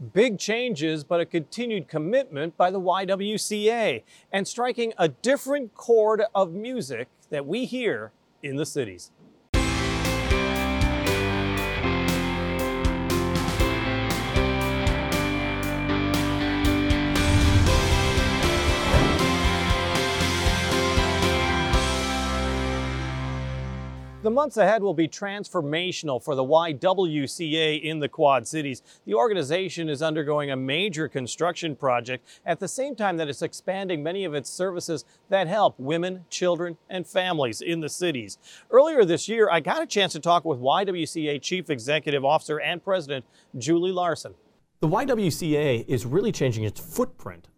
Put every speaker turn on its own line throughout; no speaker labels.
Big changes, but a continued commitment by the YWCA and striking a different chord of music that we hear in the cities. The months ahead will be transformational for the YWCA in the Quad Cities. The organization is undergoing a major construction project at the same time that it's expanding many of its services that help women, children, and families in the cities. Earlier this year, I got a chance to talk with YWCA Chief Executive Officer and President Julie Larson.
The YWCA is really changing its footprint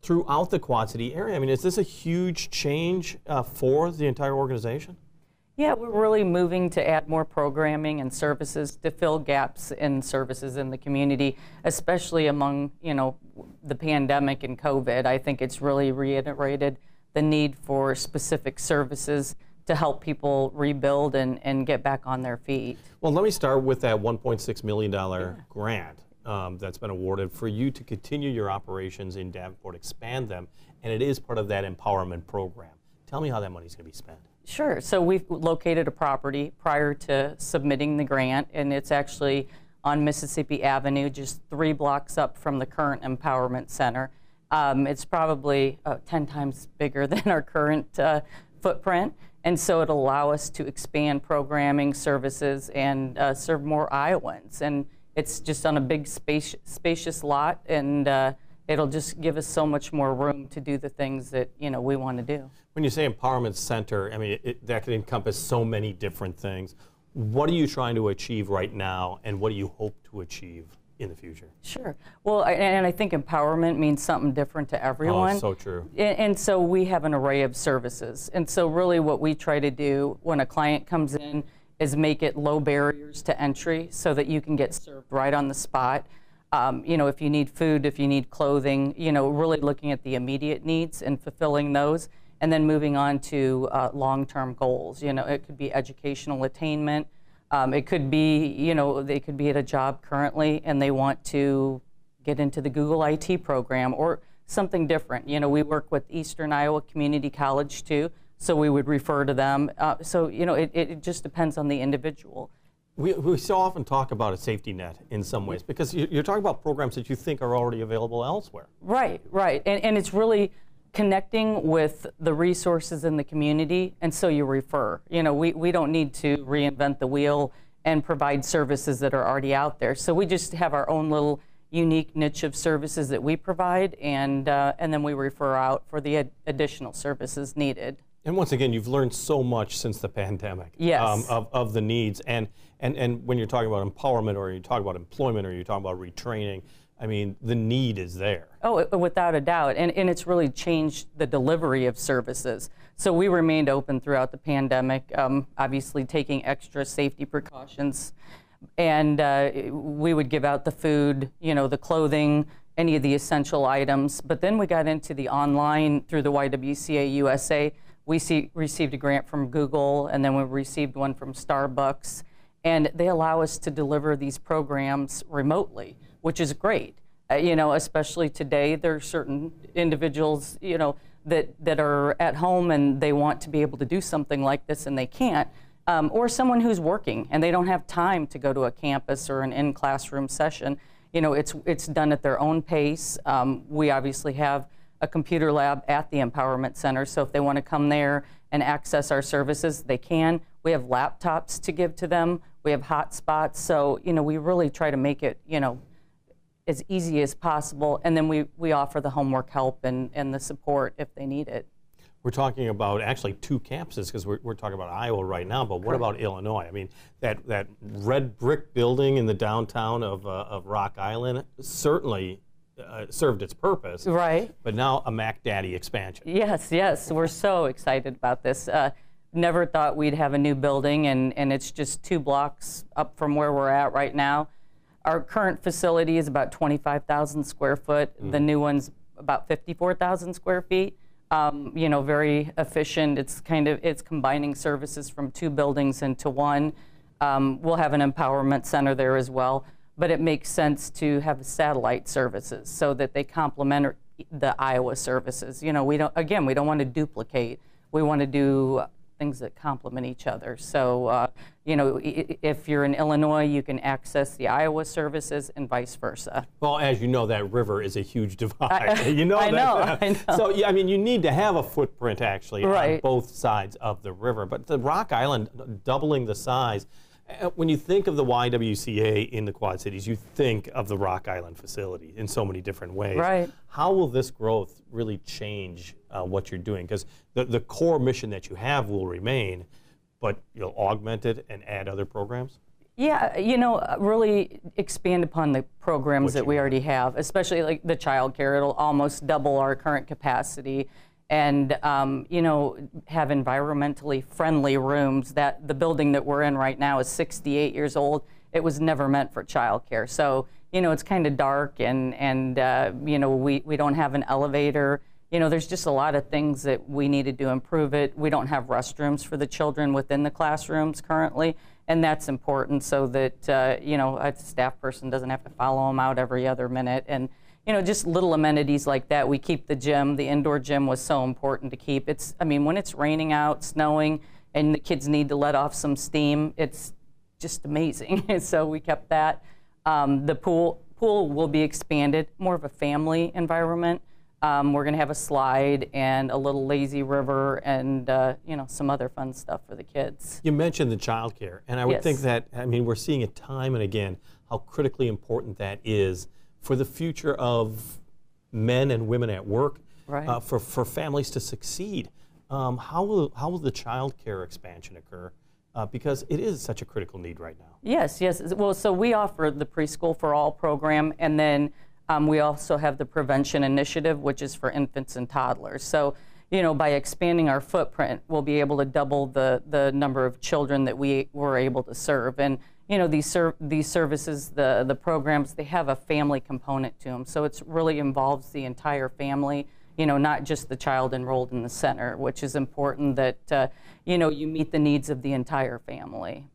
throughout the Quad City area. I mean, is this a huge change uh, for the entire organization?
Yeah, we're really moving to add more programming and services to fill gaps in services in the community, especially among, you know, the pandemic and COVID. I think it's really reiterated the need for specific services to help people rebuild and, and get back on their feet.
Well, let me start with that $1.6 million yeah. grant um, that's been awarded for you to continue your operations in Davenport, expand them, and it is part of that empowerment program. Tell me how that money is going to be spent.
Sure. So we've located a property prior to submitting the grant, and it's actually on Mississippi Avenue, just three blocks up from the current Empowerment Center. Um, it's probably uh, 10 times bigger than our current uh, footprint, and so it'll allow us to expand programming services and uh, serve more Iowans. And it's just on a big spacious lot, and uh, it'll just give us so much more room to do the things that you know we want to do.
When you say empowerment center, I mean it, that could encompass so many different things. What are you trying to achieve right now, and what do you hope to achieve in the future?
Sure. Well, and I think empowerment means something different to everyone.
Oh, so true.
And, and so we have an array of services, and so really what we try to do when a client comes in is make it low barriers to entry so that you can get served right on the spot um, you know, if you need food, if you need clothing, you know, really looking at the immediate needs and fulfilling those, and then moving on to uh, long-term goals. You know, it could be educational attainment. Um, it could be, you know, they could be at a job currently and they want to get into the Google IT program or something different. You know, we work with Eastern Iowa Community College too, so we would refer to them. Uh, so, you know, it, it just depends on the individual.
We, we so often talk about a safety net in some ways because you're talking about programs that you think are already available elsewhere.
Right, right. And, and it's really connecting with the resources in the community, and so you refer. You know, we, we don't need to reinvent the wheel and provide services that are already out there. So we just have our own little unique niche of services that we provide, and, uh, and then we refer out for the ad- additional services needed.
And once again, you've learned so much since the pandemic
yes. um,
of, of the needs. And, and, and when you're talking about empowerment or you talk about employment or you're talking about retraining, I mean, the need is there.
Oh, without a doubt. And, and it's really changed the delivery of services. So we remained open throughout the pandemic, um, obviously taking extra safety precautions. And uh, we would give out the food, you know, the clothing, any of the essential items. But then we got into the online through the YWCA USA we see, received a grant from Google, and then we received one from Starbucks, and they allow us to deliver these programs remotely, which is great. Uh, you know, especially today, there are certain individuals, you know, that, that are at home and they want to be able to do something like this and they can't. Um, or someone who's working and they don't have time to go to a campus or an in-classroom session. You know, it's it's done at their own pace. Um, we obviously have a computer lab at the Empowerment Center. So if they want to come there and access our services, they can. We have laptops to give to them. We have hotspots. So, you know, we really try to make it, you know, as easy as possible. And then we, we offer the homework help and, and the support if they need it.
We're talking about actually two campuses because we're, we're talking about Iowa right now, but what Correct. about Illinois? I mean, that, that red brick building in the downtown of, uh, of Rock Island certainly uh, served its purpose.
Right.
But now a Mac Daddy expansion.
Yes, yes. We're so excited about this. Uh, never thought we'd have a new building, and, and it's just two blocks up from where we're at right now. Our current facility is about 25,000 square foot. Mm. The new one's about 54,000 square feet. Um, you know, very efficient. It's kind of it's combining services from two buildings into one. Um, we'll have an empowerment center there as well. but it makes sense to have satellite services so that they complement the Iowa services. You know, we don't, again, we don't want to duplicate. We want to do things that complement each other. So, uh, you know, if you're in Illinois, you can access the Iowa services and vice versa.
Well, as you know, that river is a huge divide. I,
you know I
that.
Know, I know.
So, yeah, I mean, you need to have a footprint actually
right.
on both sides of the river. But the Rock Island doubling the size, uh, when you think of the YWCA in the Quad Cities, you think of the Rock Island facility in so many different ways.
Right.
How will this growth really change uh, what you're doing? Because the, the core mission that you have will remain, but you'll augment it and add other programs?
Yeah, you know, uh, really expand upon the programs what that we already have, especially like the child care. It'll almost double our current capacity and um, you know have environmentally friendly rooms. That the building that we're in right now is 68 years old. It was never meant for childcare, so you know it's kind of dark and and uh, you know we we don't have an elevator. You know, there's just a lot of things that we needed to improve it. We don't have restrooms for the children within the classrooms currently, and that's important so that uh, you know a staff person doesn't have to follow them out every other minute and you know, just little amenities like that. We keep the gym. The indoor gym was so important to keep. It's, I mean, when it's raining out, snowing, and the kids need to let off some steam, it's just amazing. so we kept that. Um, the pool pool will be expanded, more of a family environment. Um, we're going to have a slide and a little lazy river and uh, you know some other fun stuff for the kids.
You mentioned the child care, and I would
yes.
think that I mean we're seeing it time and again how critically important that is for the future of men and women at work,
right.
uh, for, for families to succeed. Um, how, will, how will the child care expansion occur? Uh, because it is such a critical need right now.
Yes, yes. Well, so we offer the Preschool for All program, and then um, we also have the Prevention Initiative, which is for infants and toddlers. So, you know, by expanding our footprint, we'll be able to double the, the number of children that we were able to serve. And you know these ser- these services, the the programs, they have a family component to them. So it really involves the entire family. You know, not just the child enrolled in the center, which is important that uh, you know you meet the needs of the entire family.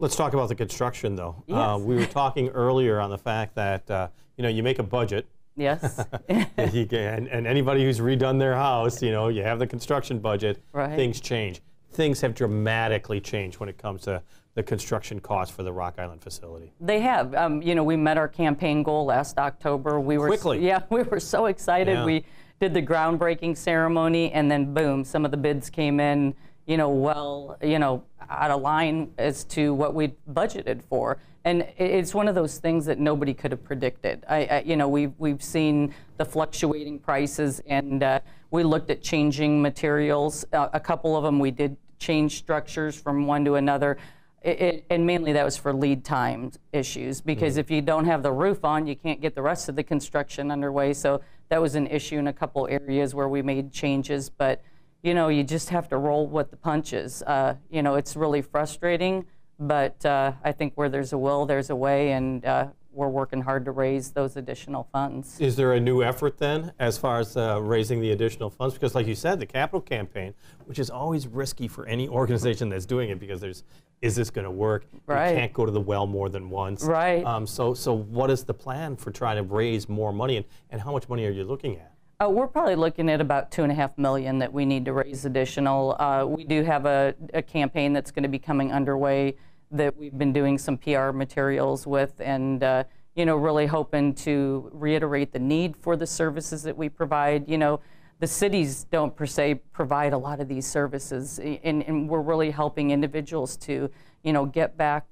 Let's talk about the construction, though.
Yes.
Uh, we were talking earlier on the fact that uh, you know you make a budget.
Yes.
and, and, anybody who's redone their house, you know, you have the construction budget.
Right.
Things change. Things have dramatically changed when it comes to the construction costs for the Rock Island facility?
They have. Um, you know, we met our campaign goal last October. We were
quickly.
Yeah, we were so excited.
Yeah.
We did the groundbreaking ceremony, and then boom, some of the bids came in. You know, well, you know, out of line as to what we budgeted for, and it's one of those things that nobody could have predicted. I, I you know, we've we've seen the fluctuating prices, and uh, we looked at changing materials. Uh, a couple of them we did change structures from one to another. It, and mainly that was for lead time issues because mm if you don't have the roof on, you can't get the rest of the construction underway. So that was an issue in a couple areas where we made changes. But you know, you just have to roll with the punches. Uh, you know, it's really frustrating, but uh, I think where there's a will, there's a way, and uh, we're working hard to raise those additional funds.
Is there a new effort then as far as uh, raising the additional funds? Because, like you said, the capital campaign, which is always risky for any organization that's doing it, because there's is this going to work?
Right.
You can't go to the well more than once.
Right.
Um, so, so what is the plan for trying to raise more money, and, and how much money are you looking at?
Uh, we're probably looking at about two and a half million that we need to raise additional. Uh, we do have a, a campaign that's going to be coming underway that we've been doing some PR materials with, and uh, you know, really hoping to reiterate the need for the services that we provide. You know the cities don't per se provide a lot of these services, and, and, we're really helping individuals to, you know, get back,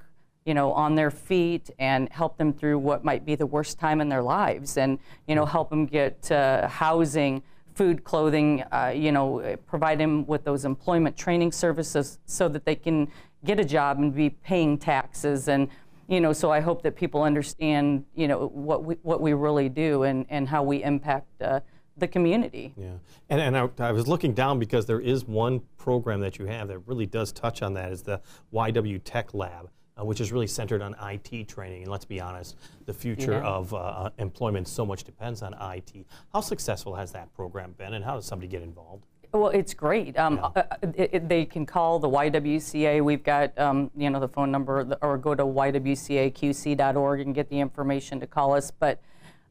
you know, on their feet and help them through what might be the worst time in their lives, and you know, help them get uh, housing, food, clothing, uh, you know, provide them with those employment training services so that they can get a job and be paying taxes and you know, so I hope that people understand, you know, what we what we really do and, and how we impact uh, the community.
Yeah, and, and I, I, was looking down because there is one program that you have that really does touch on that is the YW Tech Lab. Uh, which is really centered on IT training. And let's be honest, the future
yeah.
of uh, uh employment so much depends on IT. How successful has that program been, and how does somebody get involved?
Well, it's great. Um, uh, it, it, they can call the YWCA. We've got um, you know the phone number, or go to ywcaqc.org and get the information to call us. But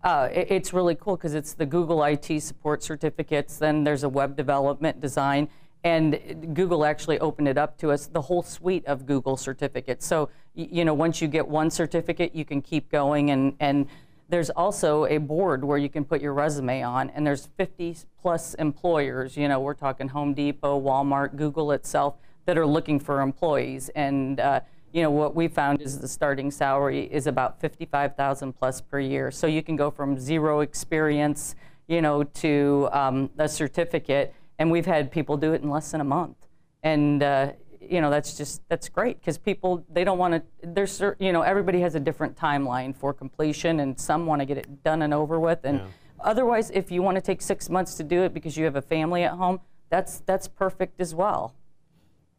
uh, it, it's really cool because it's the Google IT support certificates. Then there's a web development design, and Google actually opened it up to us, the whole suite of Google certificates. So you know, once you get one certificate, you can keep going and and there's also a board where you can put your resume on, and there's 50 plus employers. You know, we're talking Home Depot, Walmart, Google itself that are looking for employees. And uh, you know what we found is the starting salary is about 55,000 plus per year. So you can go from zero experience, you know, to um, a certificate, and we've had people do it in less than a month. And uh, you know that's just that's great because people they don't want to there's you know everybody has a different timeline for completion and some want to get it done and over with and yeah. otherwise if you want to take six months to do it because you have a family at home that's that's perfect as well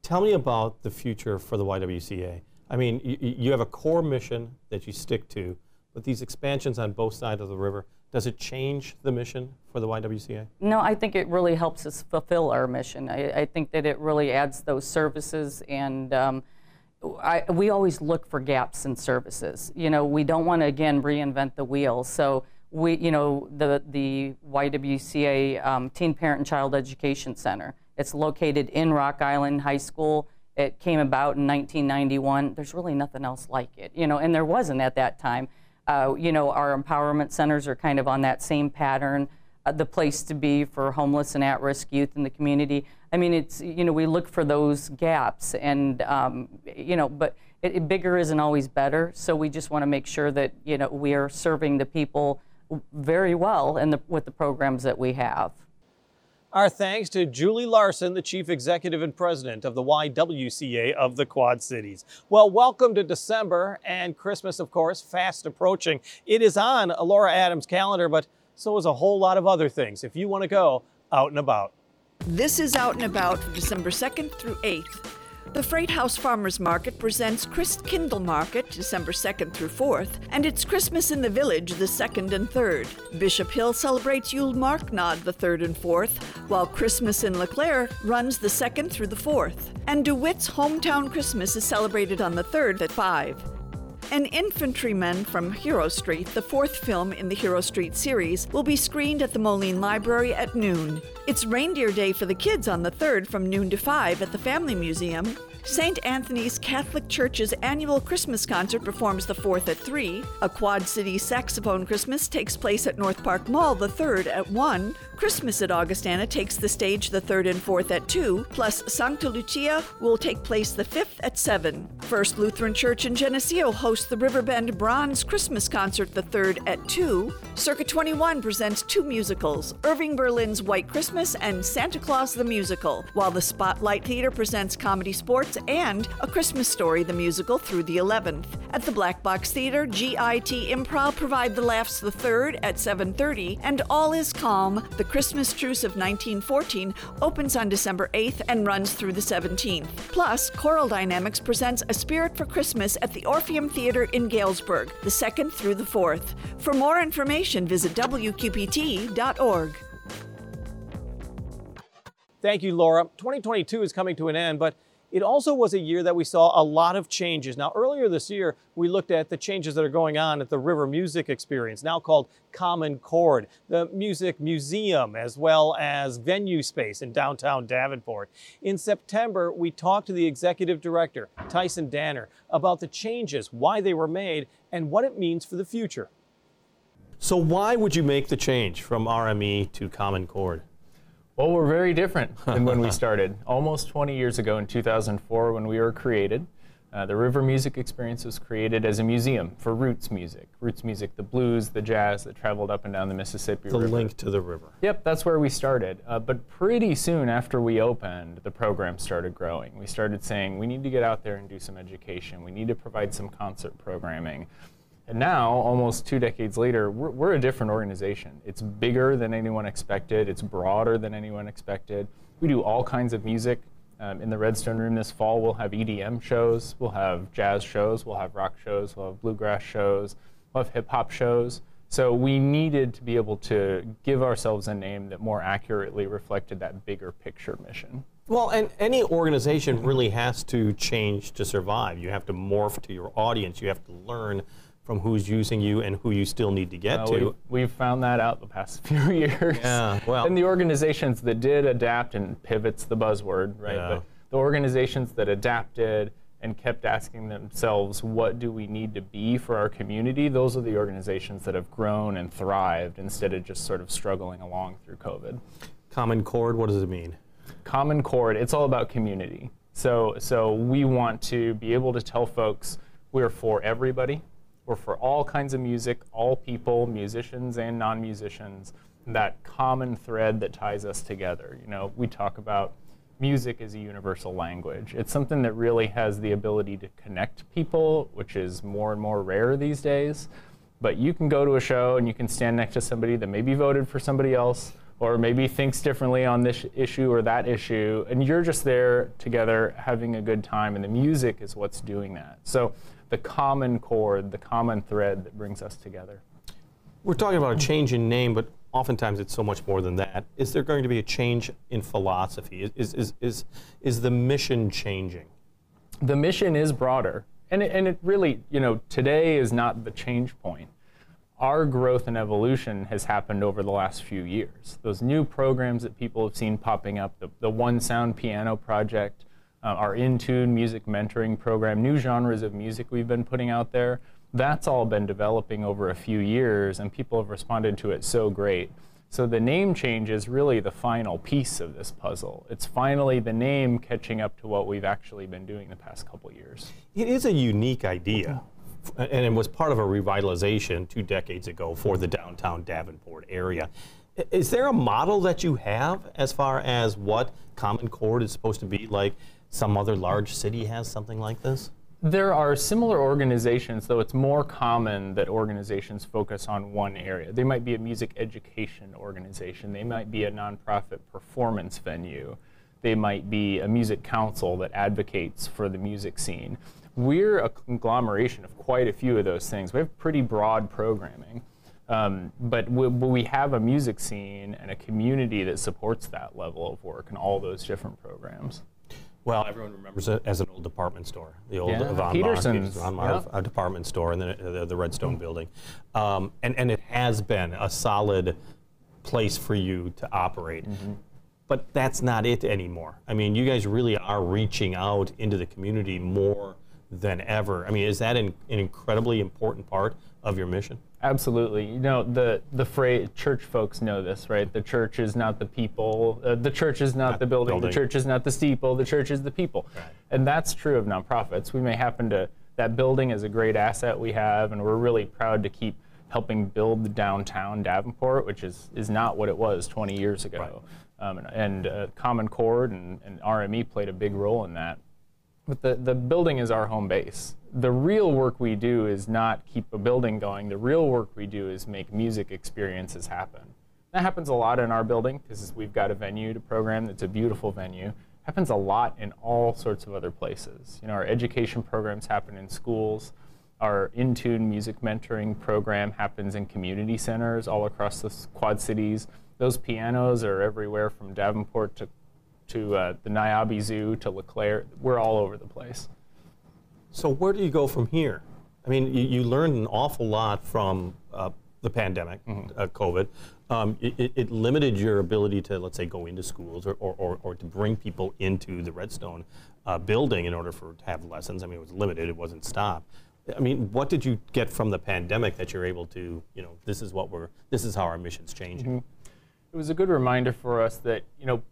tell me about the future for the ywca i mean you, you have a core mission that you stick to but these expansions on both sides of the river does it change the mission for the YWCA?
No, I think it really helps us fulfill our mission. I, I think that it really adds those services, and um, I, we always look for gaps in services. You know, we don't want to again reinvent the wheel. So we, you know, the the YWCA um, Teen Parent and Child Education Center. It's located in Rock Island High School. It came about in 1991. There's really nothing else like it, you know, and there wasn't at that time. Uh, you know, our empowerment centers are kind of on that same pattern, uh, the place to be for homeless and at-risk youth in the community. I mean, it's, you know, we look for those gaps and, um, you know, but it, it bigger isn't always better. So we just want to make sure that, you know, we are serving the people very well the, with the programs that we have.
Our thanks to Julie Larson, the Chief Executive and President of the YWCA of the Quad Cities. Well, welcome to December and Christmas, of course, fast approaching. It is on Laura Adams' calendar, but so is a whole lot of other things if you want to go out and about.
This is Out and About December 2nd through 8th. The Freight House Farmers Market presents Christkindl Market December 2nd through 4th, and it's Christmas in the Village the 2nd and 3rd. Bishop Hill celebrates Yule Marknad the 3rd and 4th, while Christmas in LeClaire runs the 2nd through the 4th. And DeWitt's Hometown Christmas is celebrated on the 3rd at 5. An Infantryman from Hero Street, the fourth film in the Hero Street series, will be screened at the Moline Library at noon. It's Reindeer Day for the kids on the 3rd from noon to 5 at the Family Museum. St. Anthony's Catholic Church's annual Christmas concert performs the 4th at 3. A Quad City Saxophone Christmas takes place at North Park Mall the 3rd at 1. Christmas at Augustana takes the stage the 3rd and 4th at 2, plus Sancta Lucia will take place the 5th at 7. First Lutheran Church in Geneseo hosts the Riverbend Bronze Christmas Concert the 3rd at 2. Circa 21 presents two musicals, Irving Berlin's White Christmas and Santa Claus the Musical, while the Spotlight Theater presents comedy sports and A Christmas Story the Musical through the 11th. At the Black Box Theater, GIT Improv provide the laughs the 3rd at 7.30, and All Is Calm, the Christmas Truce of 1914 opens on December 8th and runs through the 17th. Plus, Choral Dynamics presents A Spirit for Christmas at the Orpheum Theater in Galesburg, the 2nd through the 4th. For more information, visit WQPT.org.
Thank you, Laura. 2022 is coming to an end, but it also was a year that we saw a lot of changes. Now, earlier this year, we looked at the changes that are going on at the River Music Experience, now called Common Chord, the Music Museum, as well as venue space in downtown Davenport. In September, we talked to the executive director, Tyson Danner, about the changes, why they were made, and what it means for the future.
So, why would you make the change from RME to Common Chord?
Well, we're very different than when we started. Almost 20 years ago in 2004, when we were created, uh, the River Music Experience was created as a museum for roots music. Roots music, the blues, the jazz that traveled up and down the Mississippi
the
River.
The link to the river.
Yep, that's where we started. Uh, but pretty soon after we opened, the program started growing. We started saying we need to get out there and do some education. We need to provide some concert programming. And now, almost two decades later, we're, we're, a different organization. It's bigger than anyone expected, it's broader than anyone expected. We do all kinds of music. Um, in the Redstone Room this fall, we'll have EDM shows, we'll have jazz shows, we'll have rock shows, we'll have bluegrass shows, we'll have hip hop shows. So we needed to be able to give ourselves a name that more accurately reflected that bigger picture mission.
Well, and any organization really has to change to survive. You have to morph to your audience. You have to learn from who's using you and who you still need to get
Uh,
to.
we've, we've found that out the past few years.
Yeah, well-
and the organizations that did adapt and pivots the buzzword, right?
Yeah.
But the organizations that adapted and kept asking themselves, what do we need to be for our community? Those are the organizations that have grown and thrived instead of just sort of struggling along through COVID.
Common Chord, what does it mean?
Common Chord, it's all about community. So, so we want to be able to tell folks we're for everybody. We're for all kinds of music, all people, musicians and non-musicians. That common thread that ties us together. You know, we talk about music as a universal language. It's something that really has the ability to connect people, which is more and more rare these days. But you can go to a show and you can stand next to somebody that maybe voted for somebody else or maybe thinks differently on this issue or that issue, and you're just there together having a good time, and the music is what's doing that. So the common chord, the common thread that brings us together.
We're talking about a change in name, but oftentimes it's so much more than that. Is there going to be a change in philosophy? Is, is, is, is, is the mission changing?
the mission is broader. And it, and it really, you know, today is not the change point. Our growth and evolution has happened over the last few years. Those new programs that people have seen popping up, the, the One Sound Piano Project, uh, our In Tune music mentoring program, new genres of music we've been putting out there, that's all been developing over a few years, and people have responded to it so great. So the name change is really the final piece of this puzzle. It's finally the name catching up to what we've actually been doing the past couple years.
It is a unique idea, and it was part of a revitalization two decades ago for the downtown Davenport area. Is there a model that you have as far as what Common Chord is supposed to be like? Some other large city has something like this?
There are similar organizations, though it's more common that organizations focus on one area. They might be a music education organization, they might be a nonprofit performance venue, they might be a music council that advocates for the music scene. We're a conglomeration of quite a few of those things. We have pretty broad programming. Um, but we, we have a music scene and a community that supports that level of work and all those different programs.
Well, everyone remembers it as an old department store, the old
Yeah,
Von
Peterson's,
Von uh, department store, and then the, the Redstone building. Um, and, and it has been a solid place for you to operate. But that's not it anymore. I mean, you guys really are reaching out into the community more than ever. I mean, is that an, an incredibly important part of your mission?
Absolutely. You know, the the phrase church folks know this, right? The church is not the people. Uh, the church is not, the building.
building.
The church is not the steeple. The church is the people. And that's true of nonprofits. We may happen to that building is a great asset we have, and we're really proud to keep helping build the downtown Davenport, which is is not what it was 20 years ago. Um, and and uh, Common Chord and, and RME played a big role in that. But the, the building is our home base. The real work we do is not keep a building going. The real work we do is make music experiences happen. That happens a lot in our building because we've got a venue to program that's a beautiful venue. Happens a lot in all sorts of other places. You know, our education programs happen in schools. Our Intune music mentoring program happens in community centers all across the Quad Cities. Those pianos are everywhere from Davenport to to uh, the Niabi Zoo to LeClaire. We're all over the place.
So where do you go from here? I mean, you, you learned an awful lot from uh, the pandemic, uh, COVID. Um, it, it- it limited your ability to, let's say, go into schools or, or, or, or to bring people into the Redstone uh, building in order for to have lessons. I mean, it was limited; it wasn't stopped. I mean, what did you get from the pandemic that you're able to, you know, this is what we're, this is how our mission's changing.
It was a good reminder for us that you know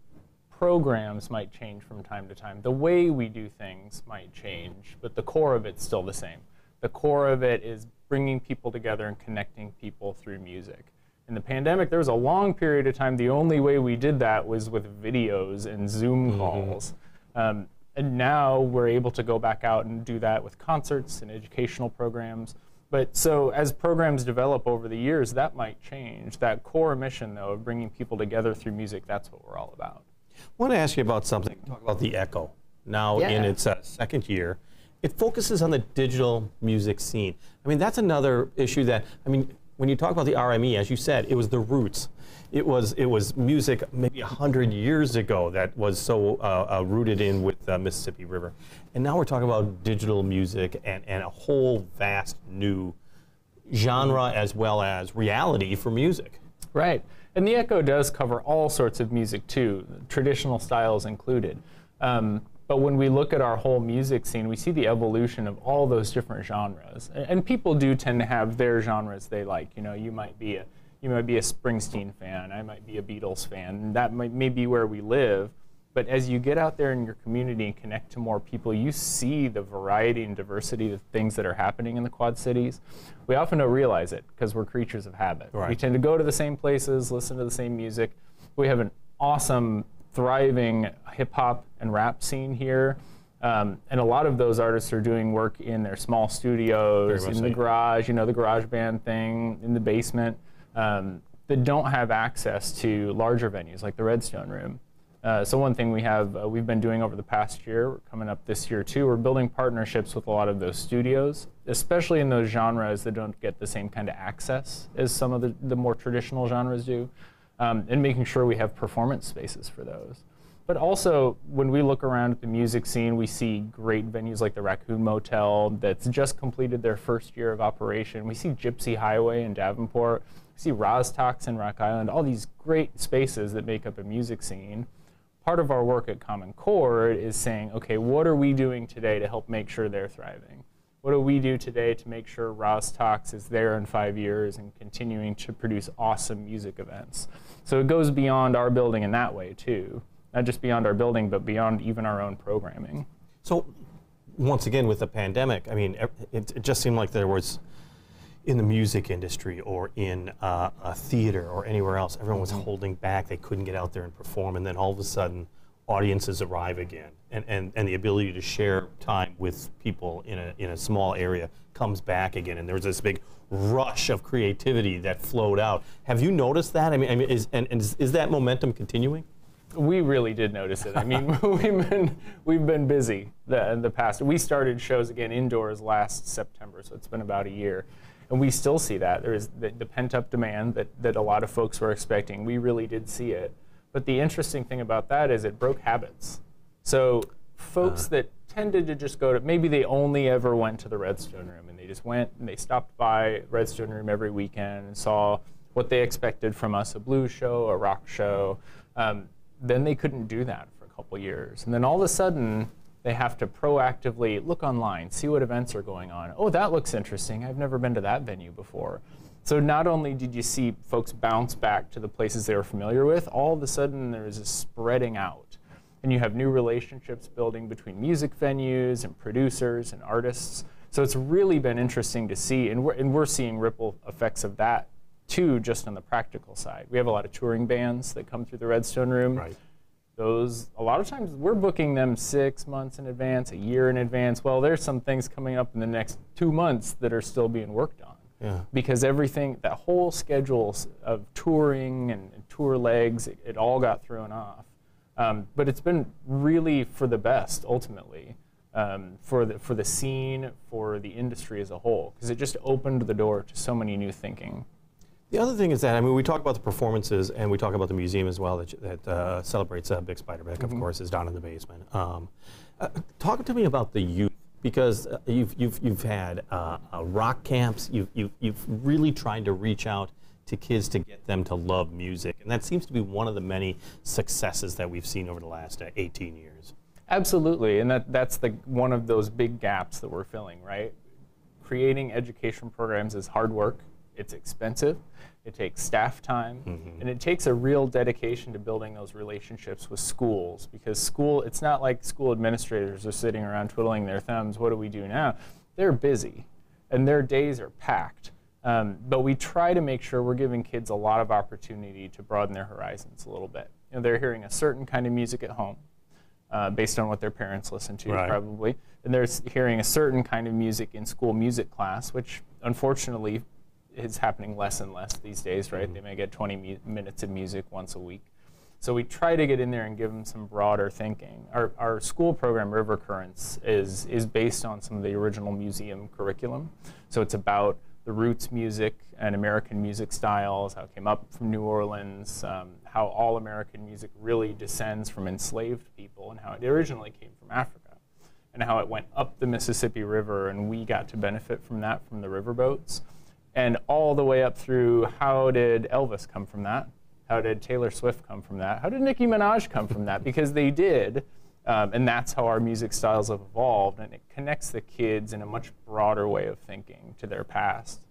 programs might change from time to time. The way we do things might change, but the core of it's still the same. The core of it is bringing people together and connecting people through music. In the pandemic, there was a long period of time the only way we did that was with videos and Zoom calls. Um, and now we're able to go back out and do that with concerts and educational programs. But so as programs develop over the years, that might change. That core mission, though, of bringing people together through music, that's what we're all about.
I want to ask you about something. Talk about the Echo. Now in its uh, second year, it focuses on the digital music scene. I mean, that's another issue that I mean, when you talk about the RME, as you said, it was the roots. It was it was music maybe hundred years ago that was so uh, uh, rooted in with the Mississippi River, and now we're talking about digital music and, and a whole vast new genre as well as reality for music.
Right. And the Echo does cover all sorts of music too, traditional styles included. Um, but when we look at our whole music scene, we see the evolution of all those different genres. And, people do tend to have their genres they like. You know, you might be a you might be a Springsteen fan, I might be a Beatles fan, that might may be where we live. But as you get out there in your community and connect to more people, you see the variety and diversity of things that are happening in the Quad Cities. We often don't realize it because we're creatures of habit.
Right.
We tend to go to the same places, listen to the same music. We have an awesome, thriving hip hop and rap scene here. Um, and a lot of those artists are doing work in their small studios, in the
so.
garage, you know, the garage band thing, in the basement, um, that don't have access to larger venues like the Redstone Room. Uh, so one thing we have uh, we've been doing over the past year, coming up this year too, we're building partnerships with a lot of those studios, especially in those genres that don't get the same kind of access as some of the, the more traditional genres do, um, and making sure we have performance spaces for those. But also, when we look around at the music scene, we see great venues like the Raccoon Motel that's just completed their first year of operation. We see Gypsy Highway in Davenport. We see Rozz-Tox in Rock Island. All these great spaces that make up a music scene. Part of our work at Common Chord is saying, okay, what are we doing today to help make sure they're thriving? What do we do today to make sure Rozz-Tox is there in five years and continuing to produce awesome music events? So it goes beyond our building in that way, too not just beyond our building, but beyond even our own programming.
So, once again, with the pandemic, I mean, it, it just seemed like there was, in the music industry or in uh, a theater or anywhere else, everyone was holding back. They couldn't get out there and perform. And then all of a sudden, audiences arrive again. And, and, and the ability to share time with people in a, in a small area comes back again. And there was this big rush of creativity that flowed out. Have you noticed that? I mean, I mean is, and, and is, is that momentum continuing?
We really did notice it. I mean, we've been we've been busy the, in the past. We started shows again indoors last September, so it's been about a year, and we still see that there is the, the pent up demand that that a lot of folks were expecting. We really did see it. But the interesting thing about that is it broke habits. So folks that tended to just go to maybe they only ever went to the Redstone Room and they just went and they stopped by Redstone Room every weekend and saw what they expected from us a blues show, a rock show. Um, then they couldn't do that for a couple years. And then all of a sudden, they have to proactively look online, see what events are going on. Oh, that looks interesting. I've never been to that venue before. So not only did you see folks bounce back to the places they were familiar with, all of a sudden there's a spreading out. And you have new relationships building between music venues and producers and artists. So it's really been interesting to see, and we're, and we're seeing ripple effects of that too, just on the practical side. We have a lot of touring bands that come through the Redstone Room.
Right.
Those, a lot of times, we're booking them six months in advance, a year in advance. Well, there's some things coming up in the next two months that are still being worked on.
Yeah.
Because everything, that whole schedule of touring and, and tour legs, it, it all got thrown off. Um, but it's been really for the best ultimately um, for the for the scene, for the industry as a whole, because it just opened the door to so many new thinking.
The other thing is that I mean we talk about the performances and we talk about the museum as well that, that uh, celebrates uh, Bix Beiderbecke. Of course, is down in the basement. Um, uh, talk to me about the youth because uh, you've you've you've had uh, uh, rock camps. You've, you've you've really tried to reach out to kids to get them to love music, and that seems to be one of the many successes that we've seen over the last uh, 18 years.
Absolutely, and that that's the one of those big gaps that we're filling, right? Creating education programs is hard work. It's expensive. It takes staff time, and it takes a real dedication to building those relationships with schools because school it's not like school administrators are sitting around twiddling their thumbs, what do we do now? They're busy and their days are packed. Um, but we try to make sure we're giving kids a lot of opportunity to broaden their horizons a little bit. You know, they're hearing a certain kind of music at home uh, based on what their parents listen to,
Right.
probably. And they're hearing a certain kind of music in school music class, which unfortunately is happening less and less these days, right? They may get 20 mu- minutes of music once a week. So we try to get in there and give them some broader thinking. Our, our school program, River Currents, is, is based on some of the original museum curriculum. So it's about the roots music and American music styles, how it came up from New Orleans, um, how all American music really descends from enslaved people, and how it originally came from Africa, and how it went up the Mississippi River, and we got to benefit from that from the riverboats, and all the way up through how did Elvis come from that? How did Taylor Swift come from that? How did Nicki Minaj come from that? Because they did. Um, and that's how our music styles have evolved, and it connects the kids in a much broader way of thinking to their past.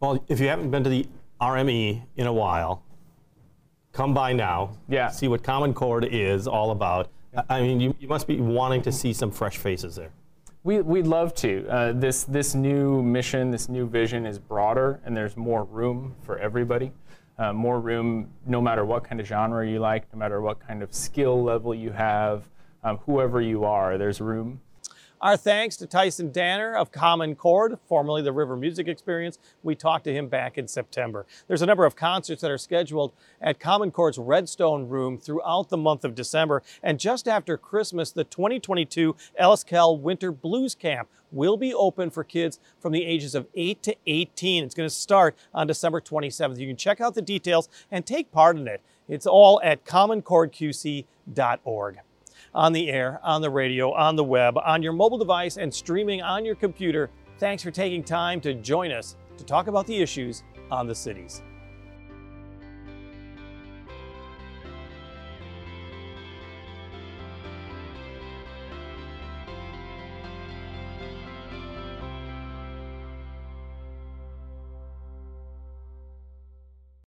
Well, if you haven't been to the RME in a while, come by now.
Yeah.
See what Common Chord is all about. I mean, you, you must be wanting to see some fresh faces there.
We, we'd love to. Uh, this, this new mission, this new vision is broader, and there's more room for everybody. Uh, more room no matter what kind of genre you like, no matter what kind of skill level you have um, whoever you are, there's room.
Our thanks to Tyson Danner of Common Chord, formerly the River Music Experience. We talked to him back in September. There's a number of concerts that are scheduled at Common Chord's Redstone Room throughout the month of December. And just after Christmas, the 2022 Ellis Kell Winter Blues Camp will be open for kids from the ages of 8 to 18. It's going to start on December 27th. You can check out the details and take part in it. It's all at commonchordqc.org on the air, on the radio, on the web, on your mobile device, and streaming on your computer. Thanks for taking time to join us to talk about the issues on the cities.